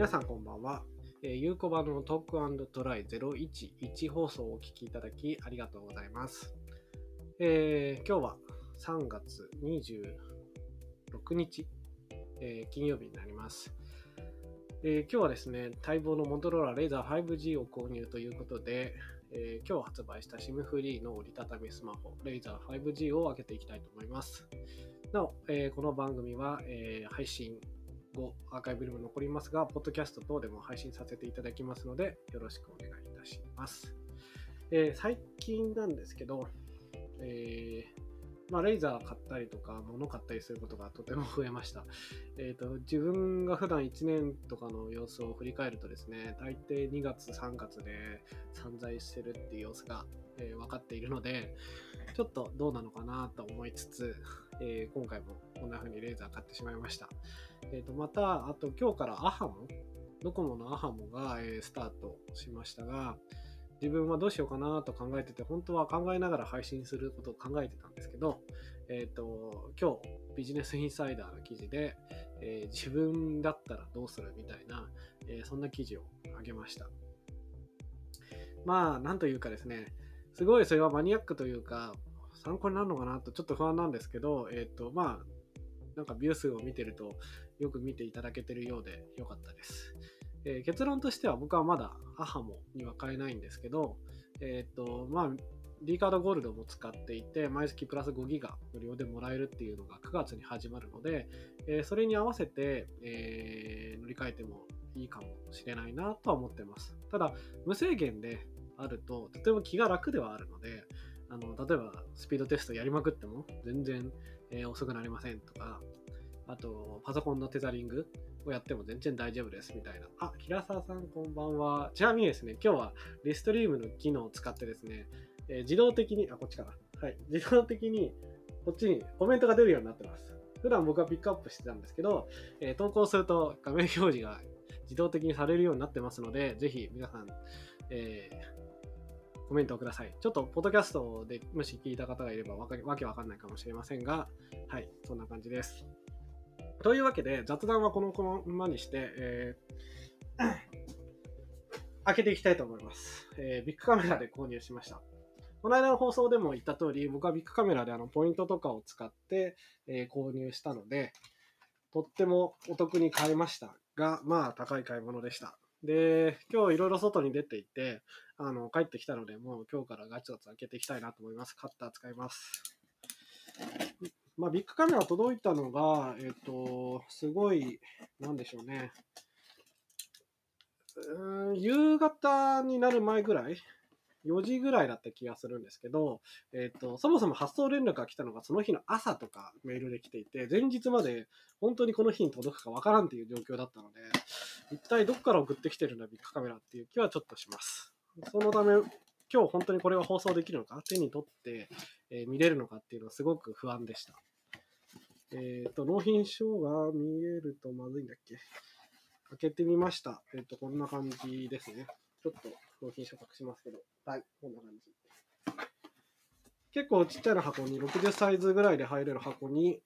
皆さんこんばんは。えー、ゆうこばのトークトライ011放送をお聞きいただきありがとうございます。えー、今日は3月26日、えー、金曜日になります。えー、今日はですね、待望のモトローラレーザー 5G を購入ということで、えー、今日発売した SIM フリーの折りたたみスマホ、レーザー 5G を開けていきたいと思います。なお、えー、この番組は、え配信後、アーカイブにも残りますが、ポッドキャスト等でも配信させていただきますので、よろしくお願いいたします。え最近なんですけど、えーまあ、レーザー買ったりとか、物買ったりすることがとても増えました。えっ、ー、と、自分が普段1年とかの様子を振り返るとですね、大抵2月、3月で散財してるっていう様子が、えー、分かっているので、ちょっとどうなのかなと思いつつ、えー、今回もこんな風にレーザー買ってしまいました。えっ、と、また、あと今日からアハモ、ドコモのアハモが、えスタートしましたが、自分はどうしようかなと考えてて、本当は考えながら配信することを考えてたんですけど、えっ、ー、と、今日、ビジネスインサイダーの記事で、えー、自分だったらどうするみたいな、えー、そんな記事をあげました。まあ、なんというかですね、すごいそれはマニアックというか、参考になるのかなとちょっと不安なんですけど、えっ、と、まあ、なんかビュー数を見てると、よく見ていただけてるようでよかったです。えー、結論としては僕はまだアハモには買えないんですけど、えっ、と、まあ、D カードゴールドも使っていて、毎月プラス5ギガ無料でもらえるっていうのが9月に始まるので、えー、それに合わせて、えー、乗り換えてもいいかもしれないなとは思ってます。ただ、無制限であると、とても気が楽ではあるので、あの例えばスピードテストやりまくっても全然、えー、遅くなりませんとか、あとパソコンのテザリングをやっても全然大丈夫ですみたいな。あ、平沢さんこんばんは。ちなみにですね、今日はリストリームの機能を使ってですね、えー、自動的に、あ、こっちかな。はい。自動的にこっちにコメントが出るようになってます。普段僕はピックアップしてたんですけど、えー、投稿すると画面表示が自動的にされるようになってますので、ぜひ皆さん、えー、コメントをください。ちょっと、ポッドキャストでもし聞いた方がいればわかわけわかんないかもしれませんが、はい、そんな感じです。というわけで、雑談はこのままにして、えー、開けていきたいと思います。えー、ビッグカメラで購入しました。この間の放送でも言った通り、僕はビッグカメラであのポイントとかを使って、えー、購入したので、とってもお得に買いましたが、まあ高い買い物でした。で、今日いろいろ外に出ていて、あの、帰ってきたので、もう今日からガチガチ開けていきたいなと思います。カッター使います。まあ、ビッグカメラ届いたのが、えっ、と、すごい、なんでしょうね。うん、夕方になる前ぐらい？4時ぐらいだった気がするんですけど、えっ、と、そもそも発送連絡が来たのがその日の朝とかメールで来ていて、前日まで本当にこの日に届くかわからんっていう状況だったので、一体どこから送ってきてるんだビッグカメラっていう気はちょっとします。そのため、今日本当にこれが放送できるのか、手に取って、え、見れるのかっていうのはすごく不安でした。えっ、ー、と、納品書が見えるとまずいんだっけ？開けてみました。えっ、ー、と、こんな感じですね。ちょっと納品書隠しますけど。はい、こんな感じ。結構ちっちゃな箱に、60サイズぐらいで入れる箱に、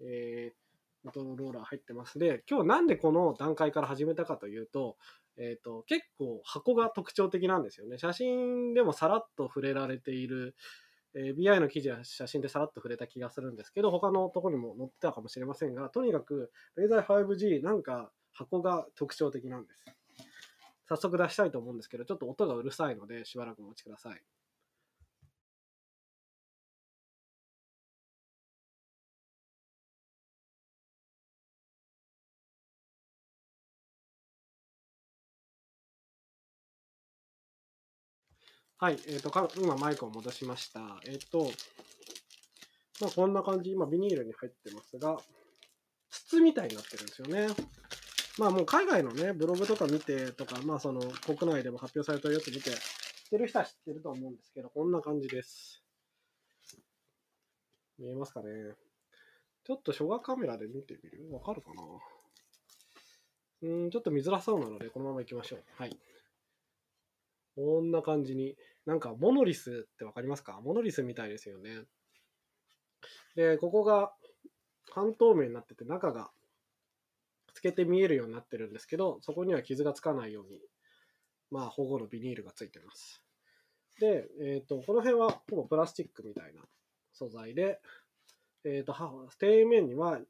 えー、モトローラー入ってますで、今日なんでこの段階から始めたかというと、えっ、ー、と、結構箱が特徴的なんですよね。写真でもさらっと触れられている、えー、BI の記事や写真でさらっと触れた気がするんですけど、他のところにも載ってたかもしれませんが、とにかく、レーザー 5G なんか箱が特徴的なんです。早速出したいと思うんですけど、ちょっと音がうるさいので、しばらくお待ちください。はい、えっ、ー、と、今マイクを戻しました。えっ、ー、と、まあこんな感じ、今ビニールに入ってますが、筒みたいになってるんですよね。まあもう海外のね、ブログとか見てとか、まあその国内でも発表されたやつ見て、知ってる人は知ってると思うんですけど、こんな感じです。見えますかねちょっと初画カメラで見てみる？わかるかな？うん、ちょっと見づらそうなので、このまま行きましょう。はい。こんな感じに。なんか、モノリスってわかりますか？モノリスみたいですよね。で、ここが半透明になってて、中がつけて見えるようになってるんですけど、そこには傷がつかないように、まあ、保護のビニールがついてます。で、えっ、ー、と、この辺はほぼプラスチックみたいな素材で、えっ、ー、と、底面には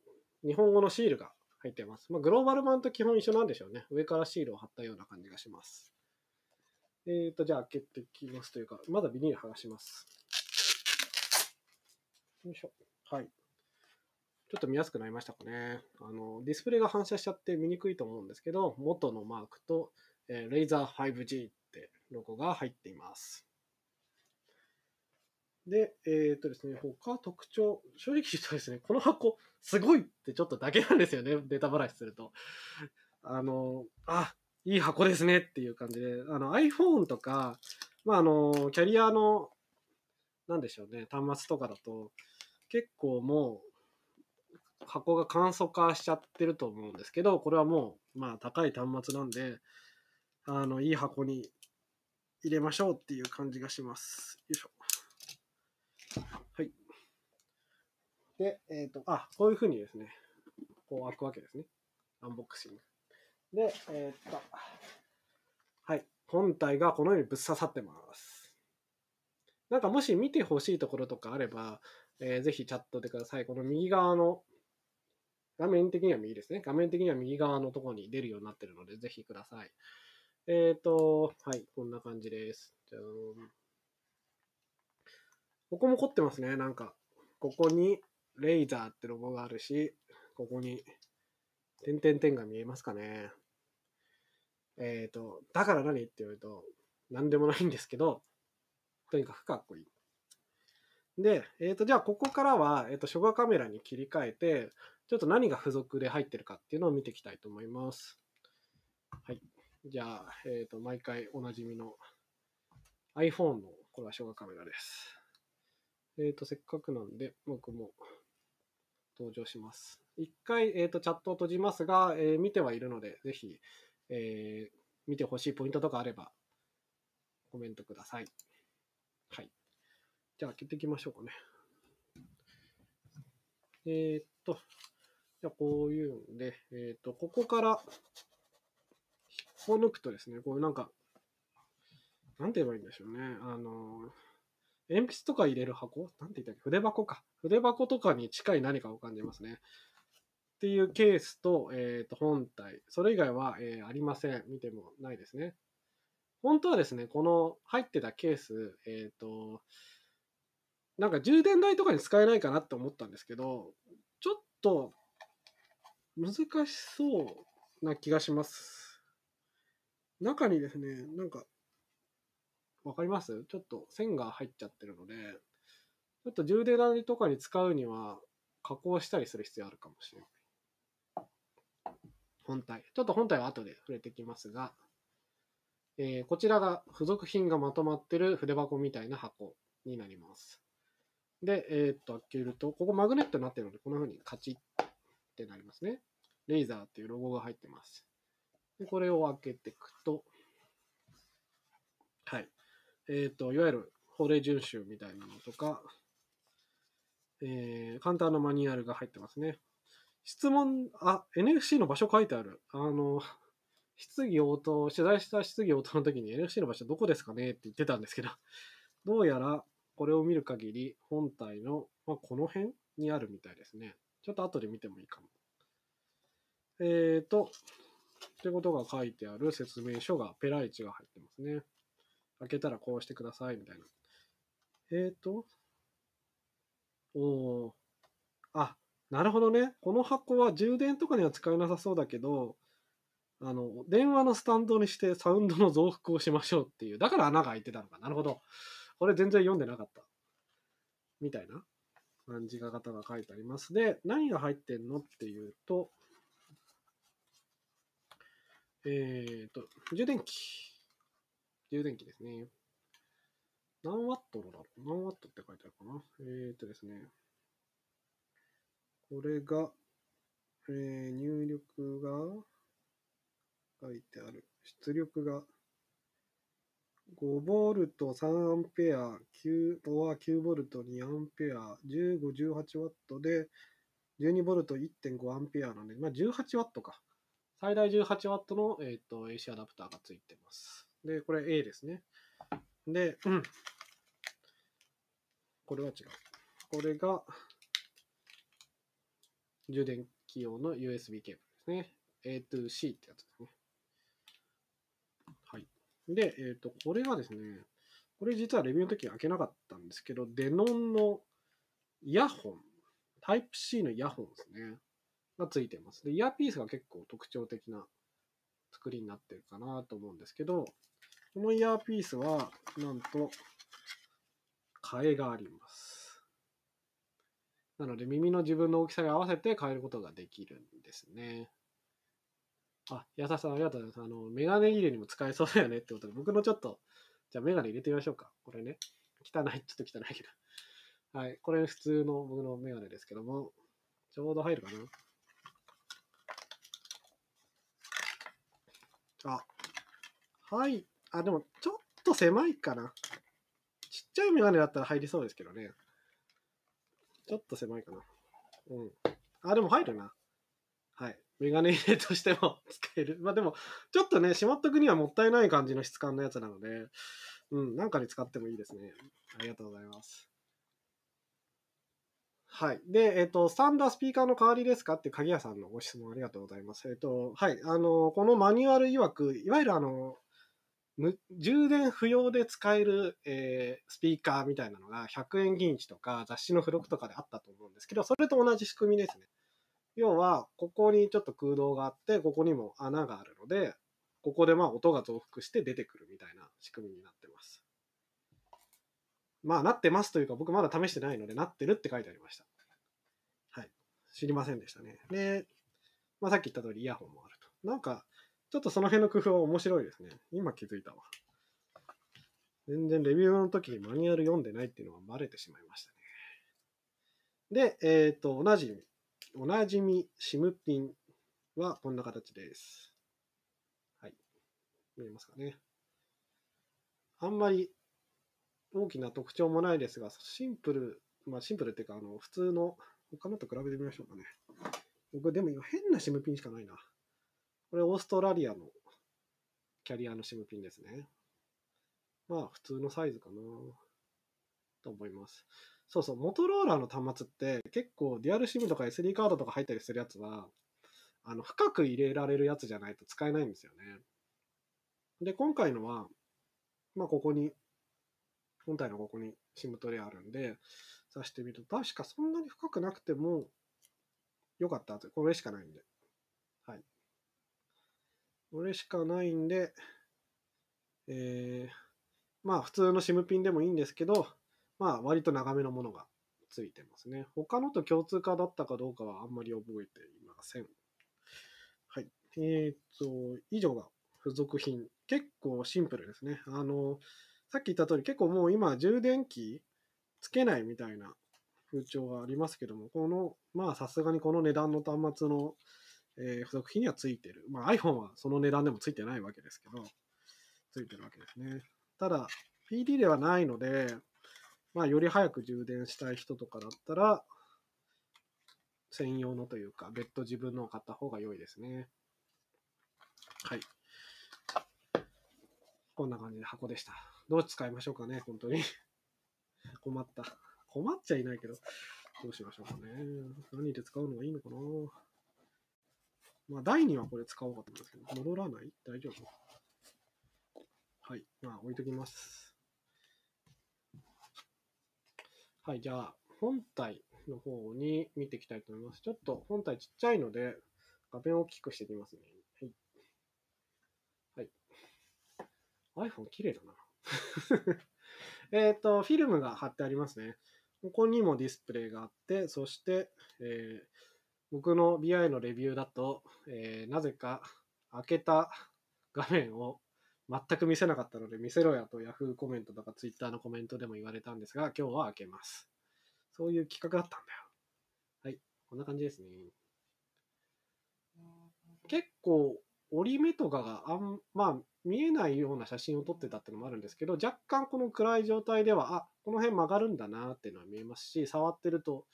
日本語のシールが入ってます。まあ、グローバル版と基本一緒なんでしょうね。上からシールを貼ったような感じがします。えっ、ー、と、じゃあ開けていきますというか、まだビニール剥がします。よいしょ。はい。ちょっと見やすくなりましたかね。あの、ディスプレイが反射しちゃって見にくいと思うんですけど、元のマークと、えー、レイザー 5G ってロゴが入っています。で、えっ、とですね、他特徴、正直言うとですね、この箱、すごいってちょっとだけなんですよね、データ話すると。あの、あ、いい箱ですねっていう感じで、あの iPhone とか、まあ、あの、キャリアの、なんでしょうね、端末とかだと、結構もう、箱が簡素化しちゃってると思うんですけど、これはもう、まあ、高い端末なんで、あの、いい箱に入れましょうっていう感じがします。よいしょ。はい。で、えっ、ー、と、あ、こういうふうにですね、こう開くわけですね。アンボックシング。で、えっ、と、はい。本体がこのようにぶっ刺さってます。なんかもし見てほしいところとかあれば、えー、ぜひチャットでください。この右側の、画面的には右ですね。画面的には右側のところに出るようになってるので、ぜひください。えっ、ー、と、はい、こんな感じです。じゃーん。ここも凝ってますね。なんか、ここにレイザーってロゴがあるし、ここに点々点が見えますかね。えっ、ー、と、だから何って言われると、何でもないんですけど、とにかくかっこいい。で、えっ、ー、と、じゃあここからは、えっ、ー、と、初画カメラに切り替えて、ちょっと何が付属で入ってるかっていうのを見ていきたいと思います。はい。じゃあ、えっ、と、毎回おなじみの iPhone の、これは初画カメラです。えっ、と、せっかくなんで、僕も登場します。一回、えっ、と、チャットを閉じますが、え、見てはいるので、ぜひ、えー、見てほしいポイントとかあれば、コメントください。はい。じゃあ、開けていきましょうかね。えっ、と、じゃあ、こういうんで、えっ、と、ここから、引っこ抜くとですね、こうなんか、なんて言えばいいんでしょうね。あの、鉛筆とか入れる箱？なんて言ったっけ？筆箱か。筆箱とかに近い何かを感じますね。っていうケースと、えっ、ー、と、本体。それ以外は、えー、ありません。見てもないですね。本当はですね、この入ってたケース、えっ、ー、と、なんか充電台とかに使えないかなって思ったんですけど、ちょっと難しそうな気がします。中にですね、なんかわかります？ちょっと線が入っちゃってるので、ちょっと充電台とかに使うには加工したりする必要あるかもしれない。本体。ちょっと本体は後で触れてきますが、えー、こちらが付属品がまとまってる筆箱みたいな箱になります。で、えー、っと、開けると、ここマグネットになってるので、こんな風にカチッってなりますね。レイザーっていうロゴが入ってます。でこれを開けていくと、はい。えっ、ー、と、いわゆる法令遵守みたいなのとか、えー、簡単なマニュアルが入ってますね。質問、あ、NFC の場所書いてある。あの、質疑応答、取材した質疑応答の時に NFC の場所どこですかねって言ってたんですけど、どうやらこれを見る限り本体の、まあ、この辺にあるみたいですね。ちょっと後で見てもいいかも。えっ、ー、と、ってことが書いてある説明書がペライチが入ってますね。開けたらこうしてくださいみたいな。えっ、ー、と、おーあ、なるほどね。この箱は充電とかには使えなさそうだけど、あの、電話のスタンドにしてサウンドの増幅をしましょうっていう。だから穴が開いてたのか。なるほど。これ全然読んでなかった。みたいな感じが方が書いてあります。で、何が入ってんのっていうと、えっ、ー、と、充電器。充電器ですね。何ワットのだろう何ワットって書いてあるかなえー、っとですね。これが、えー、入力が書いてある。出力が5ボルト3アンペア、9は9ボルト2アンペア、15、18ワットで12ボルト1.5アンペアなので、まあ18ワットか。最大 18W の、えー、と AC アダプターがついてます。で、これ A ですね。で、うん。これは違う。これが、充電器用の USB ケーブルですね。A2C ってやつですね。はい。で、えっ、と、これがですね、これ実はレビューの時に開けなかったんですけど、デノンのイヤホン、タイプ C のイヤホンですね。がついてます。で、イヤーピースが結構特徴的な作りになってるかなと思うんですけど、このイヤーピースは、なんと、替えがあります。なので、耳の自分の大きさに合わせて変えることができるんですね。あ、やささんありがとうございます。あの、メガネ入れにも使えそうだよねってことで、僕のちょっと、じゃあメガネ入れてみましょうか。これね。汚い、ちょっと汚いけど。はい。これ普通の僕のメガネですけども、ちょうど入るかなあ、はい。あ、でも、ちょっと狭いかな。ちっちゃいメガネだったら入りそうですけどね。ちょっと狭いかな。うん。あ、でも入るな。はい。メガネ入れとしても 使える。まあでも、ちょっとね、しまっとくにはもったいない感じの質感のやつなので、うん、なんかに使ってもいいですね。ありがとうございます。はい。で、えっ、と、スタンドはスピーカーの代わりですか？って鍵屋さんのご質問ありがとうございます。えっ、と、はい。あの、このマニュアル曰く、いわゆるあの、充電不要で使える、えースピーカーみたいなのが100円銀紙とか雑誌の付録とかであったと思うんですけど、それと同じ仕組みですね。要は、ここにちょっと空洞があって、ここにも穴があるので、ここでまあ音が増幅して出てくるみたいな仕組みになってます。まあ、なってますというか、僕まだ試してないので、なってるって書いてありました。はい。知りませんでしたね。で、まあ、さっき言った通りイヤホンもあると。なんか、ちょっとその辺の工夫は面白いですね。今気づいたわ。全然レビューの時にマニュアル読んでないっていうのがバレてしまいましたね。で、えっ、と、おなじみ。おなじみシムピンはこんな形です。はい。見えますかね。あんまり大きな特徴もないですが、シンプル、まあシンプルっていうか、あの、普通の、他のと比べてみましょうかね。僕、でも今変なシムピンしかないな。これオーストラリアのキャリアのシムピンですね。まあ普通のサイズかなと思います。そうそう、モトローラーの端末って結構デュアルシムとか SD カードとか入ったりするやつは、あの深く入れられるやつじゃないと使えないんですよね。で、今回のは、まあここに、本体のここにシムトレあるんで、挿してみると、確かそんなに深くなくてもよかった。これしかないんで。これしかないんで、えー、まあ普通の SIM ピンでもいいんですけど、まあ割と長めのものがついてますね。他のと共通化だったかどうかはあんまり覚えていません。はい。えー、っと、以上が付属品。結構シンプルですね。あの、さっき言った通り結構もう今充電器つけないみたいな風潮がありますけども、この、まあさすがにこの値段の端末のえー付属品にはついてる。まあ iPhone はその値段でもついてないわけですけど、ついてるわけですね。ただ、PD ではないので、まあより早く充電したい人とかだったら、専用のというか、別途自分のを買った方が良いですね。はい。こんな感じで箱でした。どう使いましょうかね、本当に。困った。困っちゃいないけど、どうしましょうかね。何で使うのがいいのかな。まあ、台にはこれ使おうかと思うんですけど、戻らない？大丈夫？はい。まあ、置いときます。はい。じゃあ、本体の方に見ていきたいと思います。ちょっと本体ちっちゃいので、画面を大きくしていきますね。はい。はい。iPhone 綺麗だな。えっと、フィルムが貼ってありますね。ここにもディスプレイがあって、そして、えー僕の BI のレビューだと、えーなぜか開けた画面を全く見せなかったので見せろやと Yahoo コメントとか Twitter のコメントでも言われたんですが、今日は開けます。そういう企画だったんだよ。はい。こんな感じですね。結構折り目とかがあん、まあ見えないような写真を撮ってたっていうのもあるんですけど、若干この暗い状態では、あ、この辺曲がるんだなっていうのは見えますし、触ってると、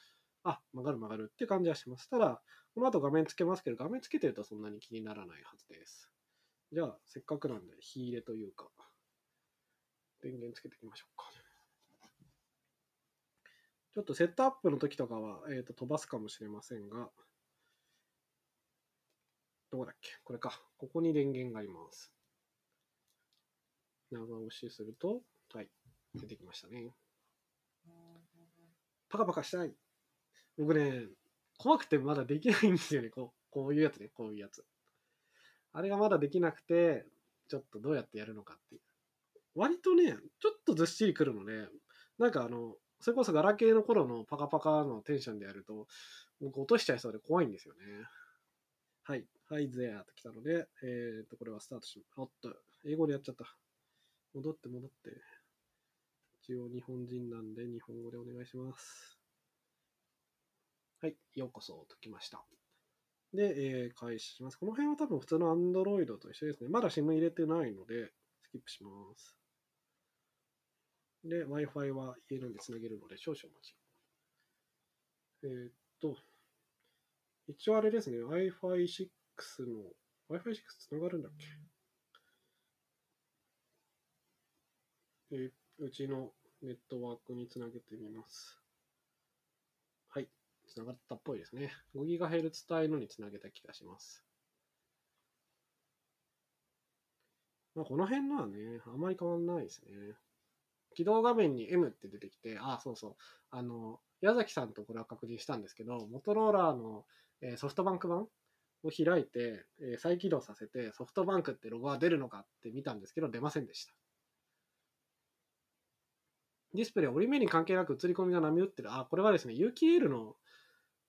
あ、曲がる曲がるって感じはします。ただ、この後画面つけますけど、画面つけてるとそんなに気にならないはずです。じゃあ、せっかくなんで、火入れというか、電源つけていきましょうか。ちょっとセットアップの時とかは、えー、と飛ばすかもしれませんが、どこだっけ？これか。ここに電源があります。長押しすると、はい、出てきましたね。パカパカしたい。僕ね、怖くてまだできないんですよね。こうこういうやつね、こういうやつ。あれがまだできなくて、ちょっとどうやってやるのかっていう。割とね、ちょっとずっしりくるので、なんかあの、それこそガラケーの頃のパカパカのテンションでやると、僕落としちゃいそうで怖いんですよね。はい。はい、ゼアと来たので、えっ、と、これはスタートします。おっと、英語でやっちゃった。戻って戻って。一応日本人なんで日本語でお願いします。はい、ようこそと来ました。で、えー開始します。この辺は多分普通の Android と一緒ですね。まだ SIM 入れてないので、スキップします。で、Wi-Fi は家なんでつなげるので少々お待ち。えーっと、一応あれですね、Wi-Fi6 の、Wi-Fi6 つながるんだっけ？えーうちのネットワークにつなげてみます。つながったっぽいですね。5GHz 帯のにつなげた気がします。まあ、この辺のはね、あまり変わんないですね。起動画面に M って出てきて、あ、あそうそう。あの、矢崎さんとこれは確認したんですけど、モトローラーの、えソフトバンク版を開いて、え再起動させて、ソフトバンクってロゴが出るのかって見たんですけど、出ませんでした。ディスプレイ折り目に関係なく映り込みが波打ってる。あ、これはですね、UKL の、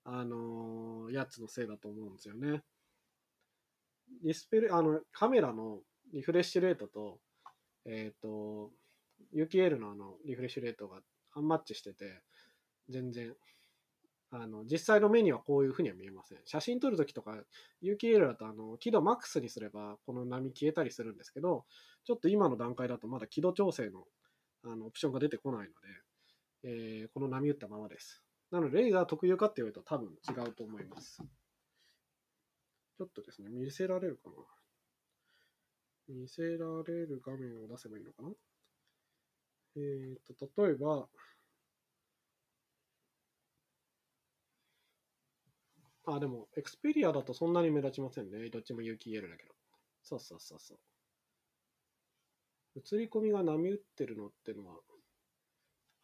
あのーやつのせいだと思うんですよね。ディスプレイ、あの、カメラのリフレッシュレートと、えっ、と、UKL のあの、リフレッシュレートがアンマッチしてて、全然、あの、実際の目にはこういう風には見えません。写真撮るときとか、UKL だと、あの、輝度マックスにすれば、この波消えたりするんですけど、ちょっと今の段階だとまだ輝度調整のあのオプションが出てこないので、えーこの波打ったままです。なので、レーザー特有かって言われると多分違うと思います。ちょっとですね、見せられるかな見せられる画面を出せばいいのかなえっ、と、例えば、あ、でも、Xperia だとそんなに目立ちませんね。どっちも UKL だけど。そうそうそうそう。映り込みが波打ってるのってのは、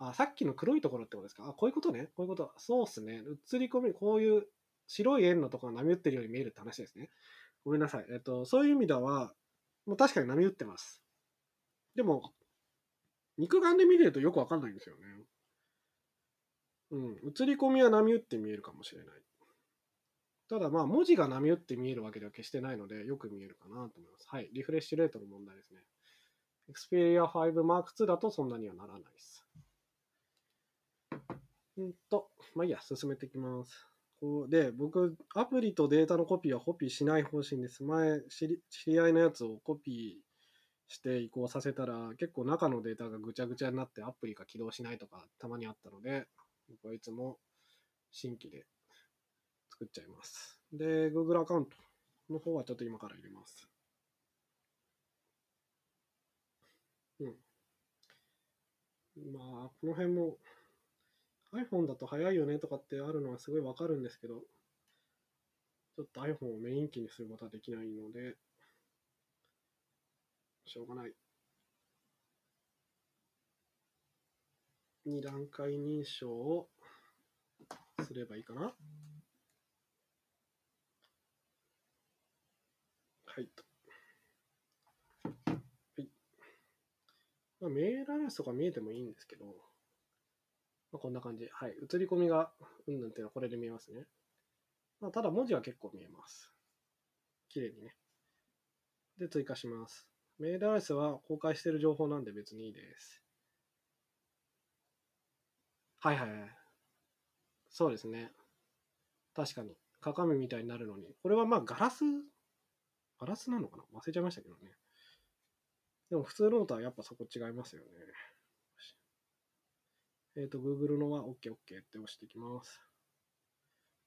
あ、さっきの黒いところってことですか？あ、こういうことね。こういうこと。そうっすね。映り込み、こういう白い円のところが波打ってるように見えるって話ですね。ごめんなさい。えっと、そういう意味では、もう確かに波打ってます。でも、肉眼で見てるとよくわかんないんですよね。うん。映り込みは波打って見えるかもしれない。ただまあ文字が波打って見えるわけでは決してないのでよく見えるかなと思います。はい。リフレッシュレートの問題ですね。Xperia 5 Mark II だとそんなにはならないです。うんと、まあいいや、進めていきます。こうで、僕、アプリとデータのコピーはコピーしない方針です。前、知り知り合いのやつをコピーして移行させたら、結構中のデータがぐちゃぐちゃになってアプリが起動しないとかたまにあったので、僕はいつも新規で作っちゃいます。で、Google アカウントの方はちょっと今から入れます。うん。まあ、この辺も iPhone だと早いよねとかってあるのはすごいわかるんですけど、ちょっと iPhone をメイン機にすることはできないので、しょうがない。2段階認証をすればいいかな。はい。はい。まあ、メールアドレスとか見えてもいいんですけど、まあ、こんな感じ。はい。映り込みがうんぬんっていうのはこれで見えますね。まあ、ただ文字は結構見えます。綺麗にね。で、追加します。メールアドレスは公開してる情報なんで別にいいです。はいはいはい。そうですね。確かに。鏡みたいになるのに。これはまあガラス、ガラスなのかな？忘れちゃいましたけどね。でも普通のとはやっぱそこ違いますよね。えっ、ー、と、Google のは OKOK、って押していきます。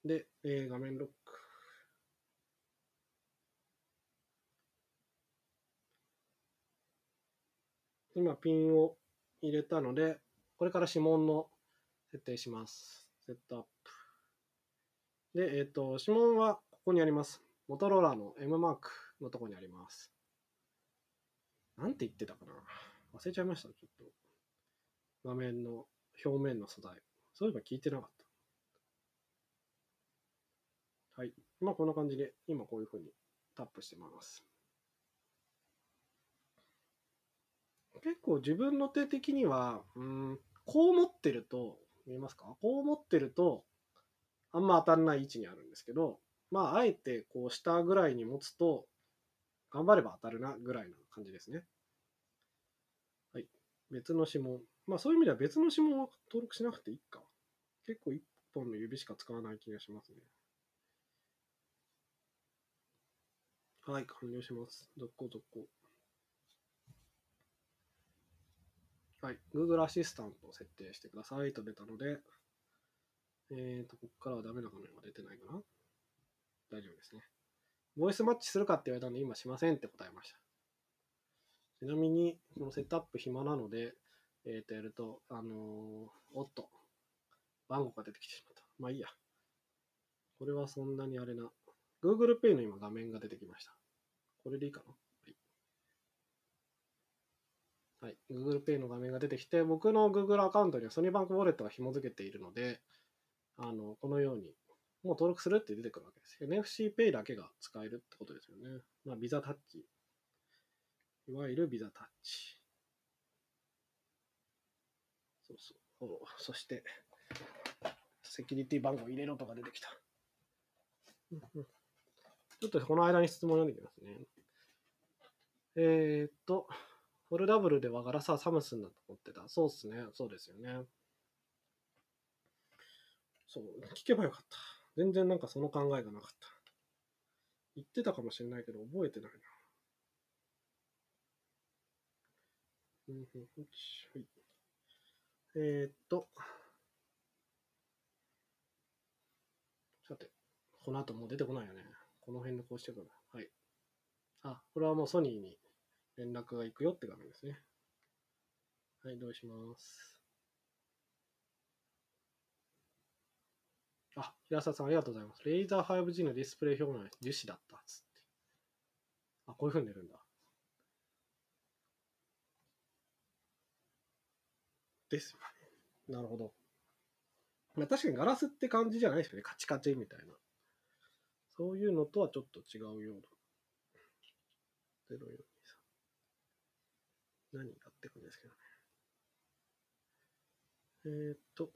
で、えー、画面ロック。今、ピンを入れたので、これから指紋の設定します。セットアップ。で、えっ、ー、と、指紋はここにあります。モトローラの M マークのとこにあります。なんて言ってたかな忘れちゃいました、ちょっと。画面の表面の素材。そういえば聞いてなかった。はい。まあこんな感じで、今こういう風にタップしてます。結構自分の手的には、うん、こう持ってると、見えますか？こう持ってると、あんま当たんない位置にあるんですけど、まあ、あえてこう下ぐらいに持つと、頑張れば当たるなぐらいな感じですね。はい。別の指紋。まあそういう意味では別の指紋は登録しなくていいか。結構一本の指しか使わない気がしますね。はい、完了します。どこどこ。はい、Google アシスタントを設定してくださいと出たので、えっ、と、ここからはダメな画面は出てないかな大丈夫ですね。ボイスマッチするかって言われたので、今しませんって答えました。ちなみに、このセットアップ暇なので、えっ、と、やると、あのーおっと、番号が出てきてしまった。まあいいや。これはそんなにあれな。Google Pay の今画面が出てきました。これでいいかな？はい。はい。Google Pay の画面が出てきて、僕の Google アカウントにはソニーバンクウォレットが紐付けているので、あの、このように、もう登録するって出てくるわけです。NFC Pay だけが使えるってことですよね。まあ、ビザタッチ。いわゆるビザタッチ。そうそう。そして、セキュリティ番号入れろとか出てきた。うんうんちょっとこの間に質問読んできますね。えー、っと、フォルダブルではガラスはサムスンだと思ってた。そうっすね。そうですよね。そう、聞けばよかった。全然なんかその考えがなかった。言ってたかもしれないけど、覚えてないな。うんうんうんはいえー、っと、さて、この後もう出てこないよね。この辺でこうしてくる。はい。あ、これはもうソニーに連絡が行くよって画面ですね。はい、どうします。あ、平沢さんありがとうございます。レイザー 5G のディスプレイ表面は樹脂だったっつって。あ、こういう風に出るんだ。ですよね。なるほど。まあ確かにガラスって感じじゃないですよね。カチカチみたいな。そういうのとはちょっと違うような。0423。何がって感じですけどね。えーっと、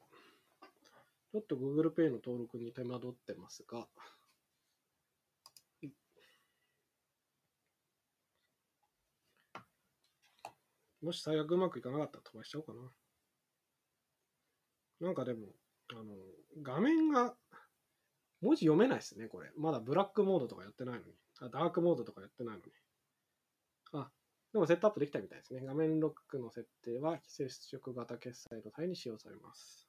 ちょっと Google Pay の登録に手間取ってますが、もし最悪うまくいかなかったら飛ばしちゃおうかな。なんかでも、あの、画面が、文字読めないですね、これ。まだブラックモードとかやってないのに。あ、ダークモードとかやってないのに。あ、でもセットアップできたみたいですね。画面ロックの設定は非接触型決済の際に使用されます。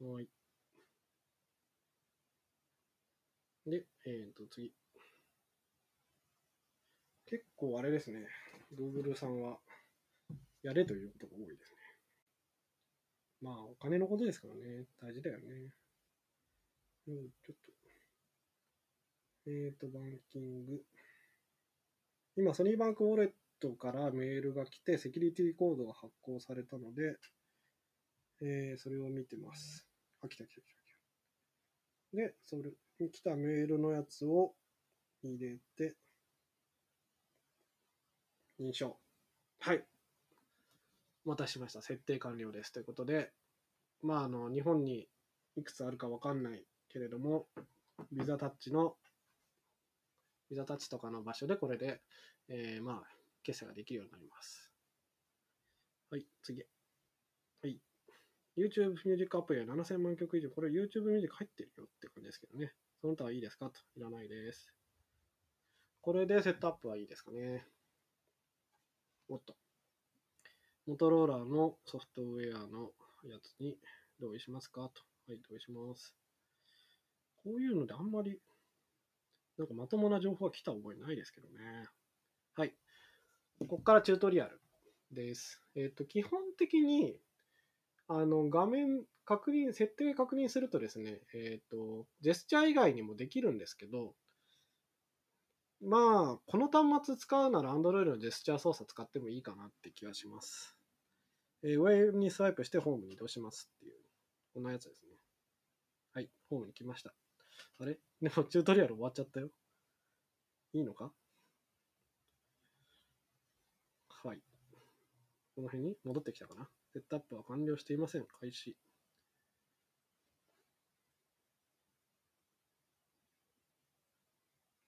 はい。で、えっ、と、次。結構あれですね。Google さんは、やれということが多いですね。まあ、お金のことですからね。大事だよね。うん、ちょっと。えっ、と、バンキング。今、ソニーバンクウォレットからメールが来て、セキュリティコードが発行されたので、えーそれを見てます。あ、来た来た来た来た。で、それに来たメールのやつを入れて、認証。はい。お待たしました。設定完了です。ということで、まあ、あの、日本にいくつあるかわかんないけれども、ビザタッチの、ビザタッチとかの場所でこれで、えーまあ、決済ができるようになります。はい、次。はい。YouTube ミュージックアプリは7000万曲以上、これ YouTube ミュージック入ってるよって感じですけどね。その他はいいですか？と。いらないです。これでセットアップはいいですかね？おっと。モトローラーのソフトウェアのやつに同意しますか？と。はい、同意します。こういうのであんまり、なんかまともな情報が来た覚えないですけどね。はい。ここからチュートリアルです。えっ、と、基本的に、あの、画面確認、設定確認するとですね、えっ、と、ジェスチャー以外にもできるんですけど、まあ、この端末使うなら Android のジェスチャー操作使ってもいいかなって気がします。えー上にスワイプしてホームに移動しますっていう、こんなやつですね。はい、ホームに来ました。あれ？でもチュートリアル終わっちゃったよ。いいのか？はい。この辺に戻ってきたかな。セットアップは完了していません。開始。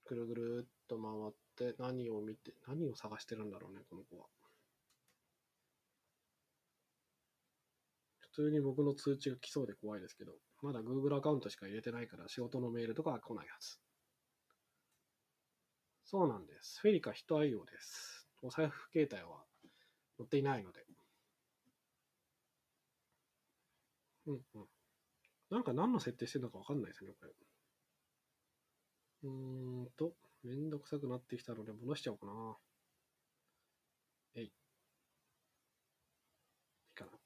ぐるぐるっと回って何を見て、何を探してるんだろうね、この子は。普通に僕の通知が来そうで怖いですけど、まだ Google アカウントしか入れてないから仕事のメールとかは来ないはず。そうなんです。フェリカ人愛用です。お財布携帯は載っていないので。うんうん。なんか何の設定してるのかわかんないですね、これ。うーんと、めんどくさくなってきたので戻しちゃおうかな。えい。いいかな。アッ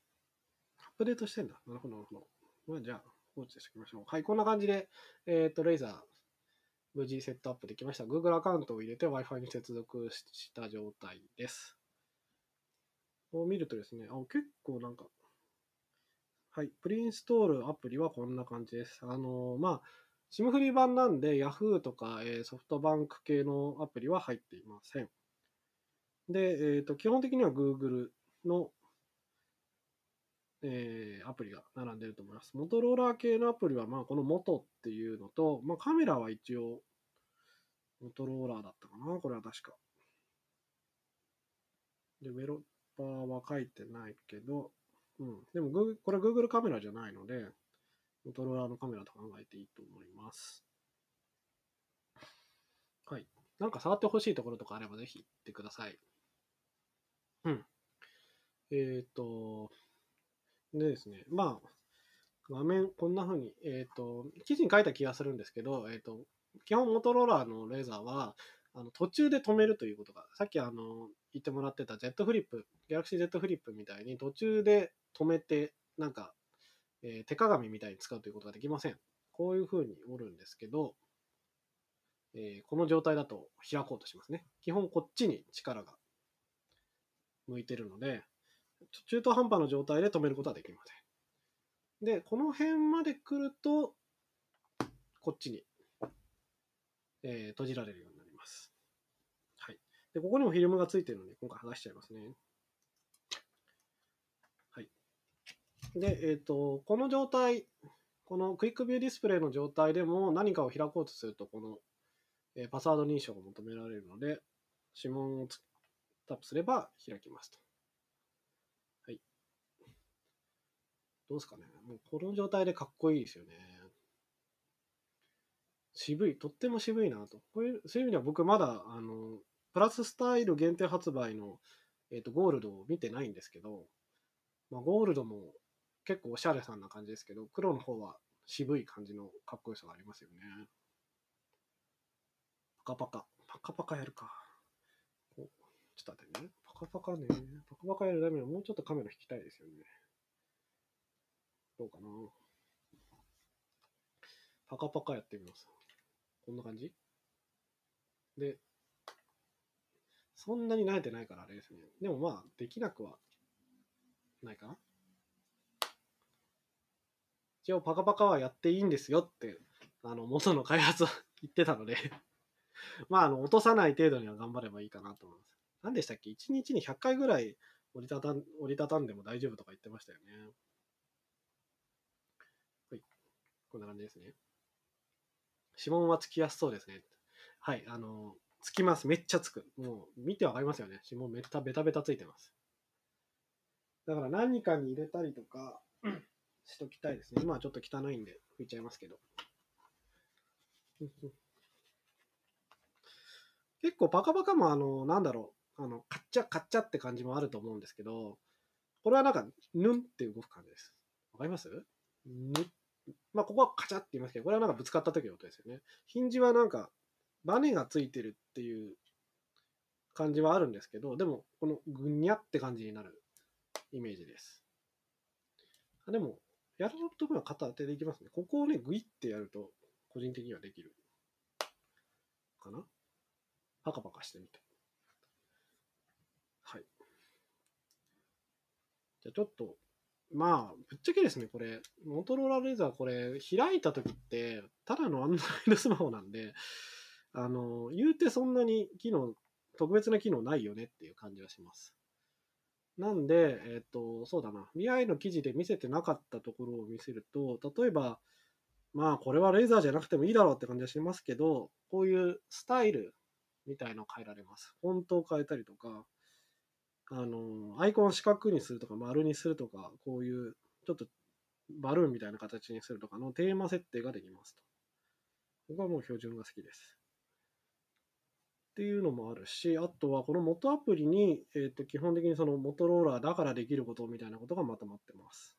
プデートしてんだ。なるほど、なるほど。まあ、じゃあ、放置しておきましょう。はい、こんな感じで、えっ、と、レイザー、無事セットアップできました。Google アカウントを入れて Wi-Fi に接続した状態です。こう見るとですね、あ、結構なんか、はい、プリインストールアプリはこんな感じです。あのーまあ、SIM フリー版なんで Yahoo とか、えソフトバンク系のアプリは入っていません。で、えっ、と、基本的には Google の、えーアプリが並んでると思います。モトローラー系のアプリは、まあ、この元っていうのと、まあ、カメラは一応、モトローラーだったかなこれは確か。で、メロッパーは書いてないけど、うん。でも、これ Google カメラじゃないので、モトローラーのカメラと考えていいと思います。はい。なんか触ってほしいところとかあればぜひ言ってください。うん。えっ、と、でですね、まあ、画面こんな風に、えっ、と、記事に書いた気がするんですけど、えっ、と、基本モトローラーのレーザーは、あの途中で止めるということが、さっきあの言ってもらってた Z フリップ、Galaxy Z フリップみたいに途中で止めて、なんか、えー手鏡みたいに使うということができません。こういう風に折るんですけど、えーこの状態だと開こうとしますね。基本こっちに力が向いてるので、中途半端な状態で止めることはできません。で、この辺まで来ると、こっちに、えー閉じられるようになります。はい。で、ここにもフィルムがついてるので、今回剥がしちゃいますね。はい。で、えっ、と、この状態、このクイックビューディスプレイの状態でも何かを開こうとすると、この、えーパスワード認証が求められるので、指紋をタップすれば開きますと。はい。どうですかね。もうこの状態でかっこいいですよね。渋い、とっても渋いなと。こういうそういう意味では僕まだ、あの、プラススタイル限定発売の、えっ、と、ゴールドを見てないんですけど、まあ、ゴールドも結構おしゃれさんな感じですけど、黒の方は渋い感じのかっこよさがありますよね。パカパカ。パカパカやるか。ちょっと待ってね。パカパカね。パカパカやるためにはもうちょっとカメラ引きたいですよね。どうかな。パカパカやってみます。こんな感じで、そんなに慣れてないからあれですね。でもまあ、できなくはないかな。一応、パカパカはやっていいんですよって、あの、元の開発は言ってたので まあ、あの、落とさない程度には頑張ればいいかなと思います。何でしたっけ ?1 日に100回ぐらい折りたたん折りたたんでも大丈夫とか言ってましたよね。はい。こんな感じですね。指紋はつきやすそうですね。はい。あの、つきます。めっちゃつく。もう、見てわかりますよね。指紋めったベタベタついてます。だから何かに入れたりとかしときたいですね。今はちょっと汚いんで拭いちゃいますけど。結構パカパカもあの、なんだろう、あの、カッチャカッチャって感じもあると思うんですけど、これはなんか、ヌンって動く感じです。わかります？ぬまあ、ここはカチャって言いますけど、これはなんかぶつかった時の音ですよね。ヒンジはなんか、バネがついてるっていう感じはあるんですけど、でも、このぐにゃって感じになるイメージです。あでも、やろうと思えば片手でいきますね。ここをね、グイってやると、個人的にはできる。かな？パカパカしてみて。はい。じゃあちょっと、まあ、ぶっちゃけですね、これ、モトローラレーザーこれ、開いた時って、ただの Android スマホなんで、あの、言うてそんなに機能、特別な機能ないよねっていう感じがします。なんで、えっ、と、そうだな、BI の記事で見せてなかったところを見せると、例えば、まあ、これはレーザーじゃなくてもいいだろうって感じはしますけど、こういうスタイルみたいのを変えられます。フォントを変えたりとか、あの、アイコンを四角にするとか丸にするとか、こういうちょっとバルーンみたいな形にするとかのテーマ設定ができますと。僕はもう標準が好きです。っていうのもあるし、あとはこの元アプリに、えっ、と、基本的にそのモトローラーだからできることみたいなことがまとまってます。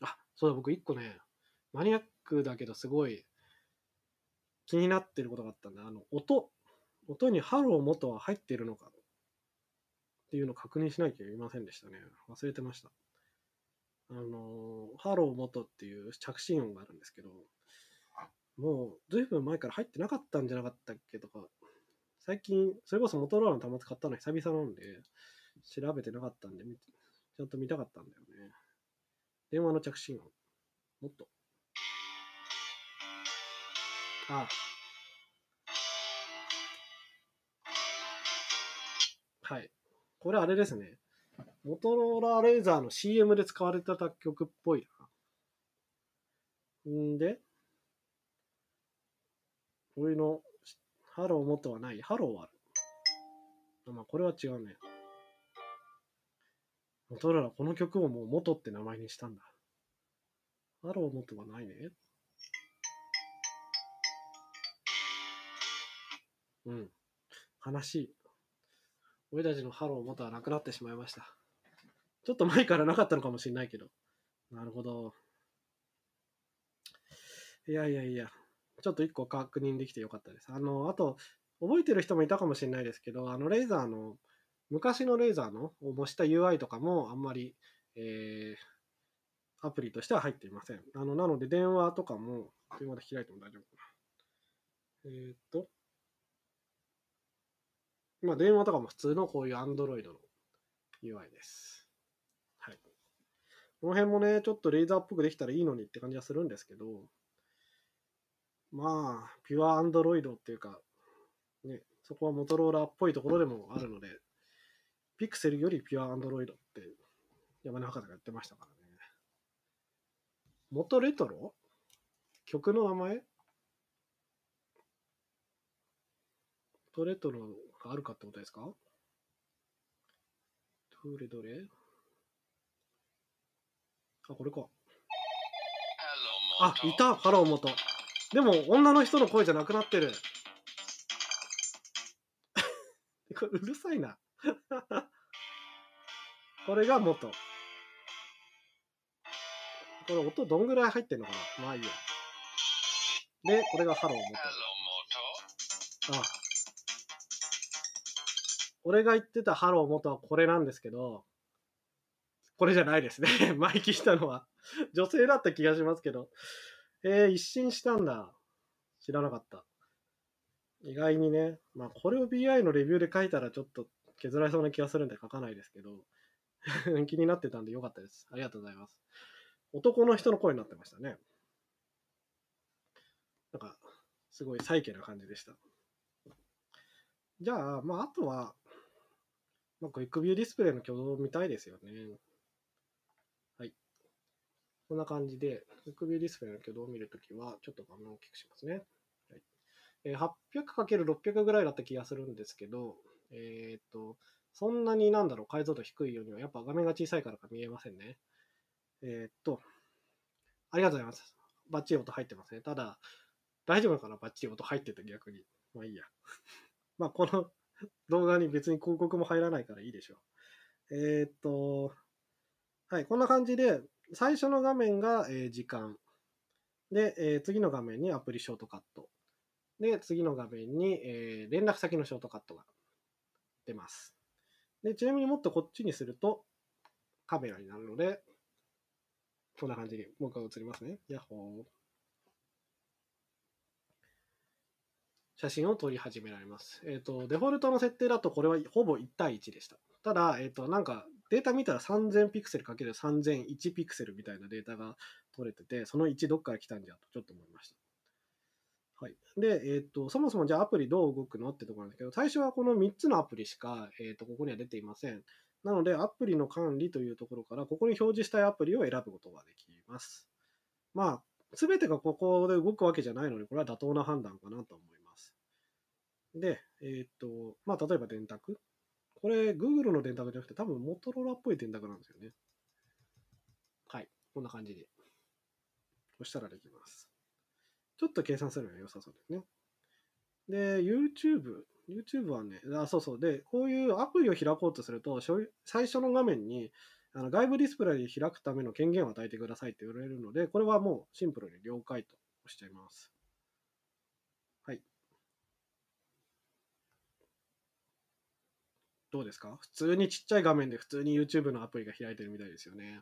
あ、そうだ、僕一個ね、マニアックだけどすごい気になってることがあったんだ。あの、音。音にハロー元は入っているのかっていうのを確認しなきゃいけませんでしたね。忘れてました。あの、ハロー元っていう着信音があるんですけど、もうずいぶん前から入ってなかったんじゃなかったっけとか、最近、それこそモトローラの端末買ったの久々なんで、調べてなかったんで、ちゃんと見たかったんだよね。電話の着信音。もっと。ああはい。これあれですね。モトローラレーザーの CM で使われてた曲っぽいな。んで、こういうの、ハロー元はない。ハローはある。まあ、これは違うね。モトローラ、この曲をもう元って名前にしたんだ。ハロー元はないね。うん。悲しい。俺たちのハロー元はなくなってしまいました。ちょっと前からなかったのかもしれないけど。なるほど。いやいやいや。ちょっと一個確認できてよかったです。あの、あと、覚えてる人もいたかもしれないですけど、あの、レーザーの、昔のレーザーのを模した UI とかもあんまり、えー、アプリとしては入っていません。あの、なので電話とかも、電話で開いても大丈夫かな。えー、っと、まあ電話とかも普通のこういう Android の UI です。はい。この辺もね、ちょっとレーザーっぽくできたらいいのにって感じはするんですけど、まあ、ピュアアンドロイドっていうか、ね、そこはモトローラーっぽいところでもあるので、ピクセルよりピュアアンドロイドって山根博士が言ってましたからね。Moto Retro？曲の名前？ Moto Retro があるかってことですか？どれどれ？あ、これか。あ、いたハロー元。でも、女の人の声じゃなくなってる。これうるさいな。これが元。これ音どんぐらい入ってんのかな？まあいいや。で、これがハロー元。あ。俺が言ってたハロー元はこれなんですけど、これじゃないですね。前聞いたのは。女性だった気がしますけど。えー、一新したんだ。知らなかった。意外にね、まあこれを BI のレビューで書いたらちょっと削られそうな気がするんで書かないですけど、気になってたんでよかったです。ありがとうございます。男の人の声になってましたね。なんか、すごいサイケな感じでした。じゃあ、まああとは、まあ、クイックビューディスプレイの挙動を見たいですよね。こんな感じで、クイックビューディスプレイの挙動を見るときは、ちょっと画面を大きくしますね。はいえ、800×600 ぐらいだった気がするんですけど、えーっと、そんなになんだろう、解像度低いようには、やっぱ画面が小さいからか見えませんね。えーっと、ありがとうございます。バッチリ音入ってますね。ただ、大丈夫かな？バッチリ音入ってて逆に。まあいいや。まあこの動画に別に広告も入らないからいいでしょう。えーっと、はい、こんな感じで、最初の画面が、えー時間。で、えー次の画面にアプリショートカット。で、次の画面に、えー連絡先のショートカットが出ます。で、ちなみにもっとこっちにするとカメラになるので、こんな感じに僕は映りますね。ヤッホー。写真を撮り始められます。えっ、と、デフォルトの設定だとこれはほぼ1対1でした。ただ、えっ、と、なんかデータ見たら3000ピクセル ×3001 ピクセルみたいなデータが取れてて、その1どっから来たんじゃとちょっと思いました。はい。で、えっ、と、そもそもじゃあアプリどう動くのってところなんですけど、最初はこの3つのアプリしか、えっ、と、ここには出ていません。なので、アプリの管理というところから、ここに表示したいアプリを選ぶことができます。まあ、すべてがここで動くわけじゃないので、これは妥当な判断かなと思います。で、えっ、と、まあ、例えば電卓。これ、Google の電卓じゃなくて、多分モトローラっぽい電卓なんですよね。はい。こんな感じで。そしたらできます。ちょっと計算するのが良さそうですね。で、YouTube。YouTube はね、あ、そうそう。で、こういうアプリを開こうとすると、最初の画面にあの外部ディスプレイで開くための権限を与えてくださいって言われるので、これはもうシンプルに了解と押しちゃいます。はい。どうですか？普通にちっちゃい画面で普通に YouTube のアプリが開いてるみたいですよね。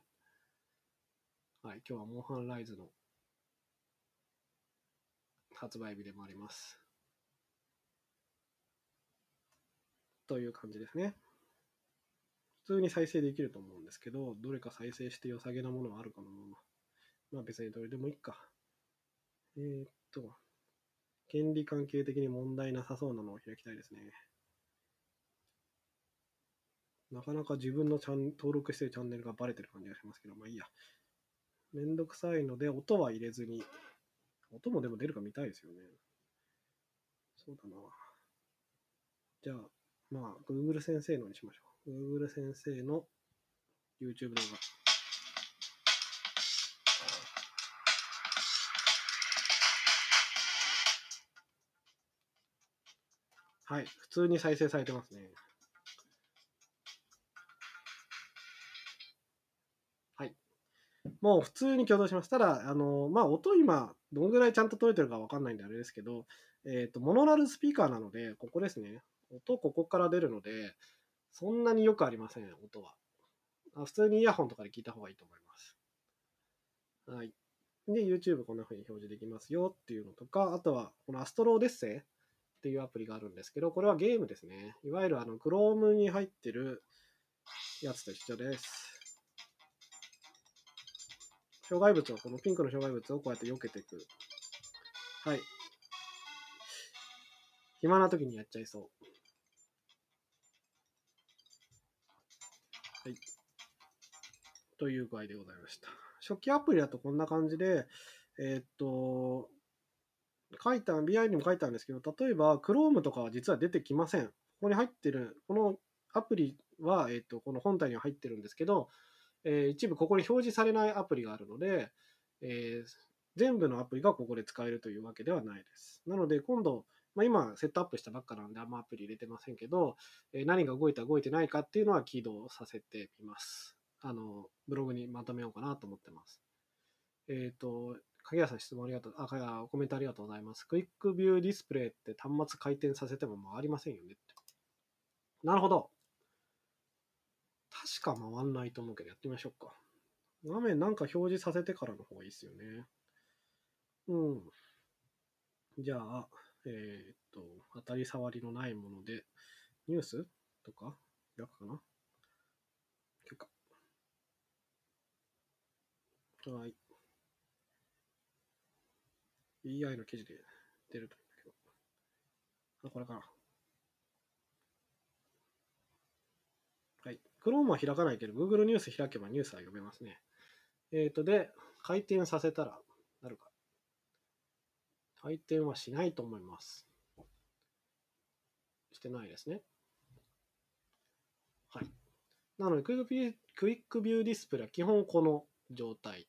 はい。今日はモンハンライズの発売日でもあります。という感じですね。普通に再生できると思うんですけど、どれか再生して良さげなものはあるかな。まあ別にどれでもいいか。えー、っと、権利関係的に問題なさそうなのを開きたいですね。なかなか自分のチャン登録してるチャンネルがバレてる感じがしますけど、まあいいや。めんどくさいので、音は入れずに。音もでも出るか見たいですよね。そうだな。じゃあ、まあ、Google 先生のにしましょう。Google 先生の YouTube 動画。はい、普通に再生されてますね。もう普通に挙動します。ただ、あの、まあ、音今、どのぐらいちゃんと取れてるかわかんないんであれですけど、えっ、と、モノラルスピーカーなので、ここですね。音ここから出るので、そんなによくありません、音は。普通にイヤホンとかで聞いた方がいいと思います。はい。で、YouTube こんな風に表示できますよっていうのとか、あとは、このアストローデッセイっていうアプリがあるんですけど、これはゲームですね。いわゆるあの、Chrome に入ってるやつと一緒です。障害物を、このピンクの障害物をこうやって避けていく。はい。暇な時にやっちゃいそう。はい。という具合でございました。初期アプリだとこんな感じで、えーっと、書いた、BI にも書いたんですけど、例えば Chrome とかは実は出てきません。ここに入ってる、このアプリは、えーっと、この本体には入ってるんですけど、えー一部ここに表示されないアプリがあるので、えー全部のアプリがここで使えるというわけではないです。なので今度、まあ、今セットアップしたばっかなんであんまアプリ入れてませんけど、えー何が動いた動いてないかっていうのは起動させてみます。あの、ブログにまとめようかなと思ってます。えっ、と、影谷さん質問ありがとう、あ、かコメントありがとうございます。クイックビューディスプレイって端末回転させても回りませんよねって。なるほど。確か回んないと思うけどやってみましょうか。画面なんか表示させてからの方がいいですよね。うん。じゃあ、えっ、と、当たり障りのないもので、ニュース？とか？開くかな？許可。はい。BI の記事で出るといいんだけど。あ、これかな。はい。Chrome は開かないけど、Google ニュース開けばニュースは読めますね。えっ、と、で、回転させたらなるか。回転はしないと思います。してないですね。はい。なのでクイックビュー、クイックビューディスプレイは基本この状態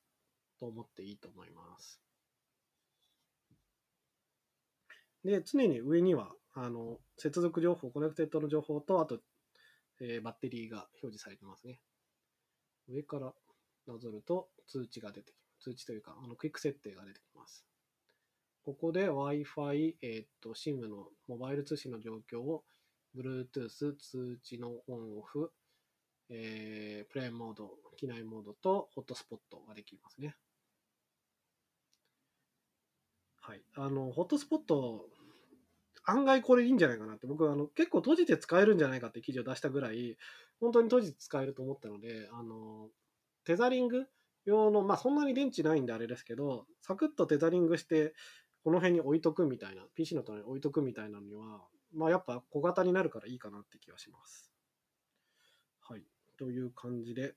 と思っていいと思います。で、常に上には、あの、接続情報、コネクテッドの情報と、あと、えーバッテリーが表示されてますね。上からなぞると通知が出てきます。通知というか、あのクイック設定が出てきます。ここで Wi-Fi、えーっと、SIM のモバイル通信の状況を Bluetooth 通知のオンオフ、えー、プレーンモード、機内モードとホットスポットができますね。はい。あの、ホットスポット、案外これいいんじゃないかなって、僕はあの結構閉じて使えるんじゃないかって記事を出したぐらい、本当に閉じて使えると思ったので、あの、テザリング用の、まあそんなに電池ないんであれですけど、サクッとテザリングして、この辺に置いとくみたいな、PC の隣に置いとくみたいなのには、まあやっぱ小型になるからいいかなって気がします。はい。という感じで、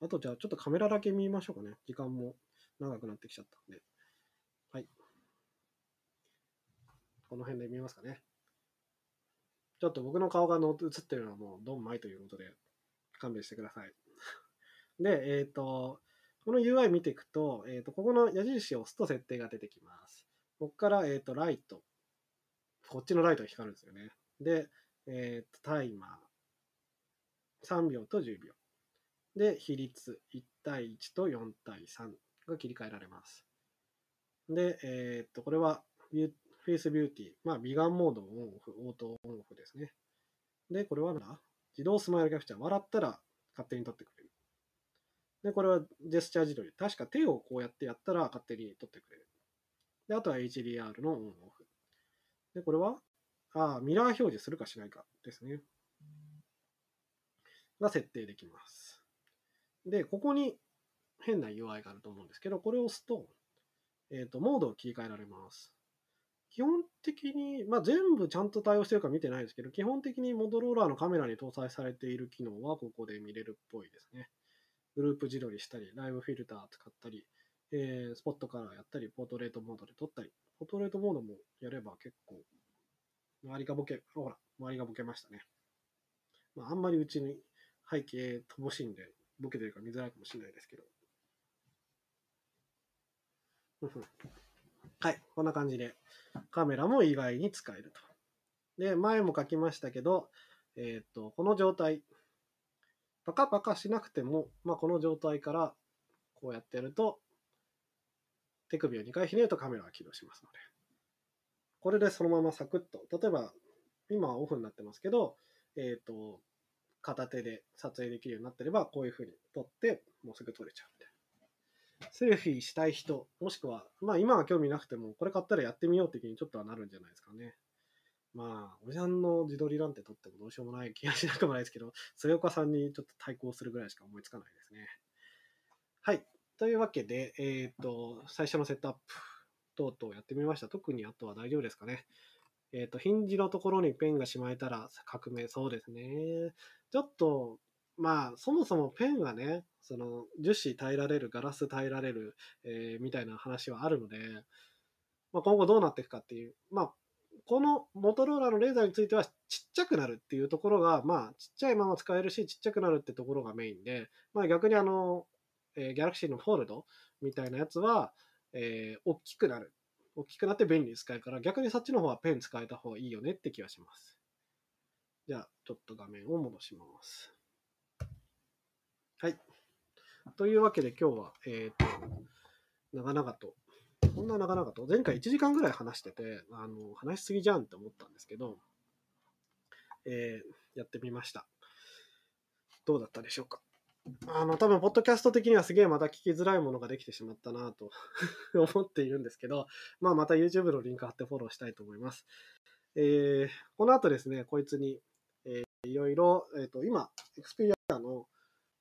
あとじゃあちょっとカメラだけ見ましょうかね。時間も長くなってきちゃったんで。はい。この辺で見えますかね。ちょっと僕の顔がの映ってるのはもうドンマイということで勘弁してください。で、えっ、ー、と、この UI 見ていくと、えっ、ー、と、ここの矢印を押すと設定が出てきます。ここから、えっ、ー、と、ライト。こっちのライトが光るんですよね。で、えっ、と、タイマー。3秒と10秒。で、比率1対1と4対3が切り替えられます。で、えっ、と、これはフェイスビューティー。まあ、美顔モードオンオフ、オートオンオフですね。で、これはな、自動スマイルキャプチャー。笑ったら勝手に撮ってくれる。で、これはジェスチャー自撮り。確か手をこうやってやったら勝手に撮ってくれる。で、あとは HDR のオンオフ。で、これは、ああ、ミラー表示するかしないかですね。が設定できます。で、ここに変な UI があると思うんですけど、これを押すと、えっ、ー、と、モードを切り替えられます。基本的に、まあ、全部ちゃんと対応してるか見てないですけど、基本的にモトローラのカメラに搭載されている機能はここで見れるっぽいですね。グループ自撮りしたり、ライブフィルター使ったり、えー、スポットカラーやったり、ポートレートモードで撮ったり、ポートレートモードもやれば結構、周りがボケ、ほら、周りがボケましたね。まあ、あんまりうちに背景乏しいんで、ボケてるか見づらいかもしれないですけど。はい、こんな感じで、カメラも意外に使えると。で、前も書きましたけど、えっ、ー、と、この状態、パカパカしなくても、まあ、この状態からこうやってやると、手首を2回ひねるとカメラが起動しますので。これでそのままサクッと、例えば、今はオフになってますけど、えっ、ー、と、片手で撮影できるようになってれば、こういう風に撮って、もうすぐ撮れちゃう。セルフィーしたい人、もしくは、まあ今は興味なくても、これ買ったらやってみようって気にちょっとはなるんじゃないですかね。まあ、おじさんの自撮りなんて撮ってもどうしようもない気がしなくもないですけど、末岡さんにちょっと対抗するぐらいしか思いつかないですね。はい。というわけで、えっ、と、最初のセットアップ等々やってみました。特にあとは大丈夫ですかね。えっ、と、ヒンジのところにペンがしまえたら革命、そうですね。ちょっと、まあ、そもそもペンがね、その樹脂耐えられる、ガラス耐えられる、えー、みたいな話はあるので、まあ、今後どうなっていくかっていう、まあ、このモトローラのレーザーについてはちっちゃくなるっていうところが、まあ、ちっちゃいまま使えるし、ちっちゃくなるってところがメインで、まあ、逆にあの、えー、ギャラクシーのフォールドみたいなやつは、えー、大きくなる。大きくなって便利に使えるから、逆にそっちの方はペン使えた方がいいよねって気がします。じゃあ、ちょっと画面を戻します。はい。というわけで今日は、えっ、ー、と、長々と、こんな長々と、前回1時間ぐらい話してて、あの、話しすぎじゃんって思ったんですけど、えー、やってみました。どうだったでしょうか？あの、多分、ポッドキャスト的にはすげえまた聞きづらいものができてしまったなと 思っているんですけど、まあ、また YouTube のリンク貼ってフォローしたいと思います。えー、この後ですね、こいつに、えー、いろいろ、えっ、ー、と、今、Xperia の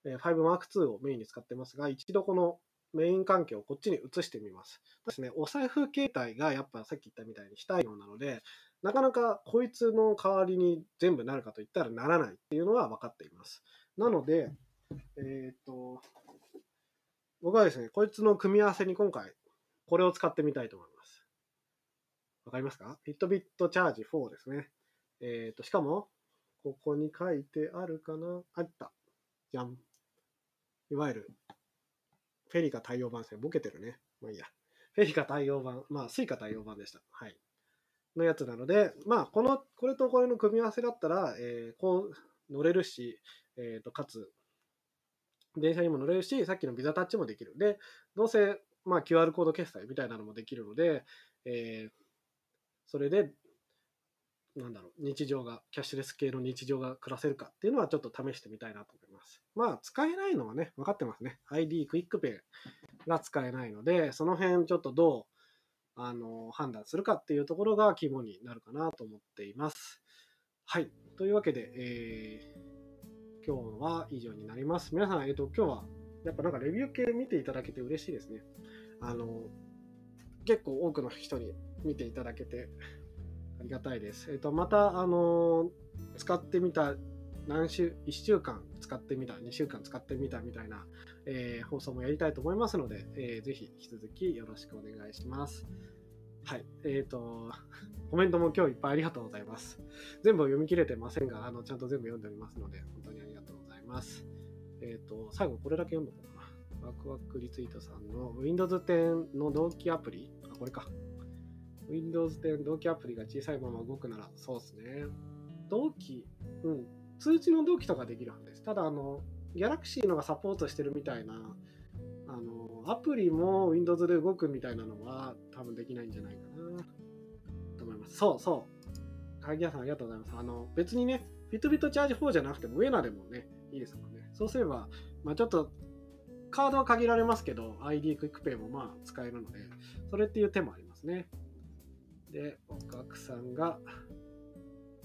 5M2 をメインに使ってますが、一度このメイン環境をこっちに移してみます。ですね、お財布携帯がやっぱさっき言ったみたいに非対応なので、なかなかこいつの代わりに全部なるかといったらならないっていうのは分かっています。なので、えー、っと、僕はですね、こいつの組み合わせに今回、これを使ってみたいと思います。わかりますか ?Fitbit Charge 4ですね。えー、っと、しかも、ここに書いてあるかな？あった。じゃん。いわゆる、フェリカ対応版ですね。ボケてるね。まあいいや。フェリカ対応版、まあ、スイカ対応版でした。はい。のやつなので、まあ、この、これとこれの組み合わせだったら、えー、こう乗れるし、えっ、ー、と、かつ、電車にも乗れるし、さっきのビザタッチもできる。で、どうせ、まあ、QR コード決済みたいなのもできるので、えー、それで、なんだろう、日常が、キャッシュレス系の日常が暮らせるかっていうのはちょっと試してみたいなと思います。まあ、使えないのはね、分かってますね。ID、クイックペイが使えないので、その辺ちょっとどう、あの、判断するかっていうところが肝になるかなと思っています。はい。というわけで、えー、今日は以上になります。皆さん、えっ、と、今日は、やっぱなんかレビュー系見ていただけて嬉しいですね。あの、結構多くの人に見ていただけてありがたいです。えっ、と、また、あの使ってみた、何週、1週間使ってみた、2週間使ってみたみたいな、えー放送もやりたいと思いますので、えーぜひ引き続きよろしくお願いします。はい。えっ、と、コメントも今日いっぱいありがとうございます。全部読み切れてませんが、あの、ちゃんと全部読んでおりますので、本当にありがとうございます。えっ、と、最後これだけ読んどこうかな。ワクワクリツイートさんの Windows 10の同期アプリ？あ、これか。Windows 10同期アプリが小さいまま動くなら、そうですね。同期、うん。通知の同期とかできるはずです。ただ、あの、Galaxy のがサポートしてるみたいな、あの、アプリも Windows で動くみたいなのは多分できないんじゃないかなと思います。そうそう。鍵屋さんありがとうございます。あの、別にね、 Fitbit Charge 4じゃなくても、ウェナでもね、いいですもんね。そうすれば、まあちょっと、カードは限られますけど、ID、クイックペイもまあ使えるので、それっていう手もありますね。で、お客さんが、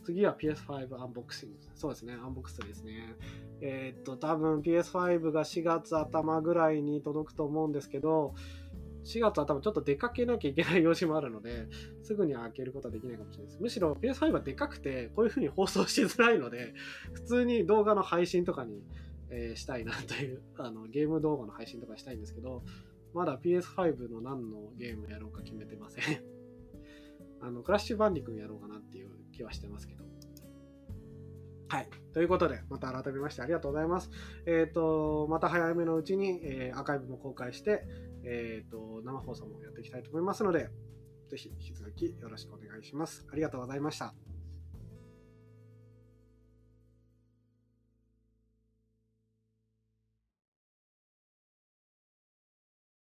次は PS5 unboxing。そうですね、 unbox ですね。えーっと、多分 PS5 が4月頭ぐらいに届くと思うんですけど、4月は多分ちょっと出かけなきゃいけない用事もあるので、すぐに開けることはできないかもしれないです。むしろ PS5 はでかくて、こういう風に放送しづらいので、普通に動画の配信とかに、えーしたいなというあの、ゲーム動画の配信とかしたいんですけど、まだ PS5 の何のゲームやろうか決めてません。あの、クラッシュバンディ君やろうかなっていう気はしてますけど。はい。ということで、また改めましてありがとうございます。えっ、と、また早めのうちに、えーアーカイブも公開して、えっ、と、生放送もやっていきたいと思いますので、ぜひ引き続きよろしくお願いします。ありがとうございました。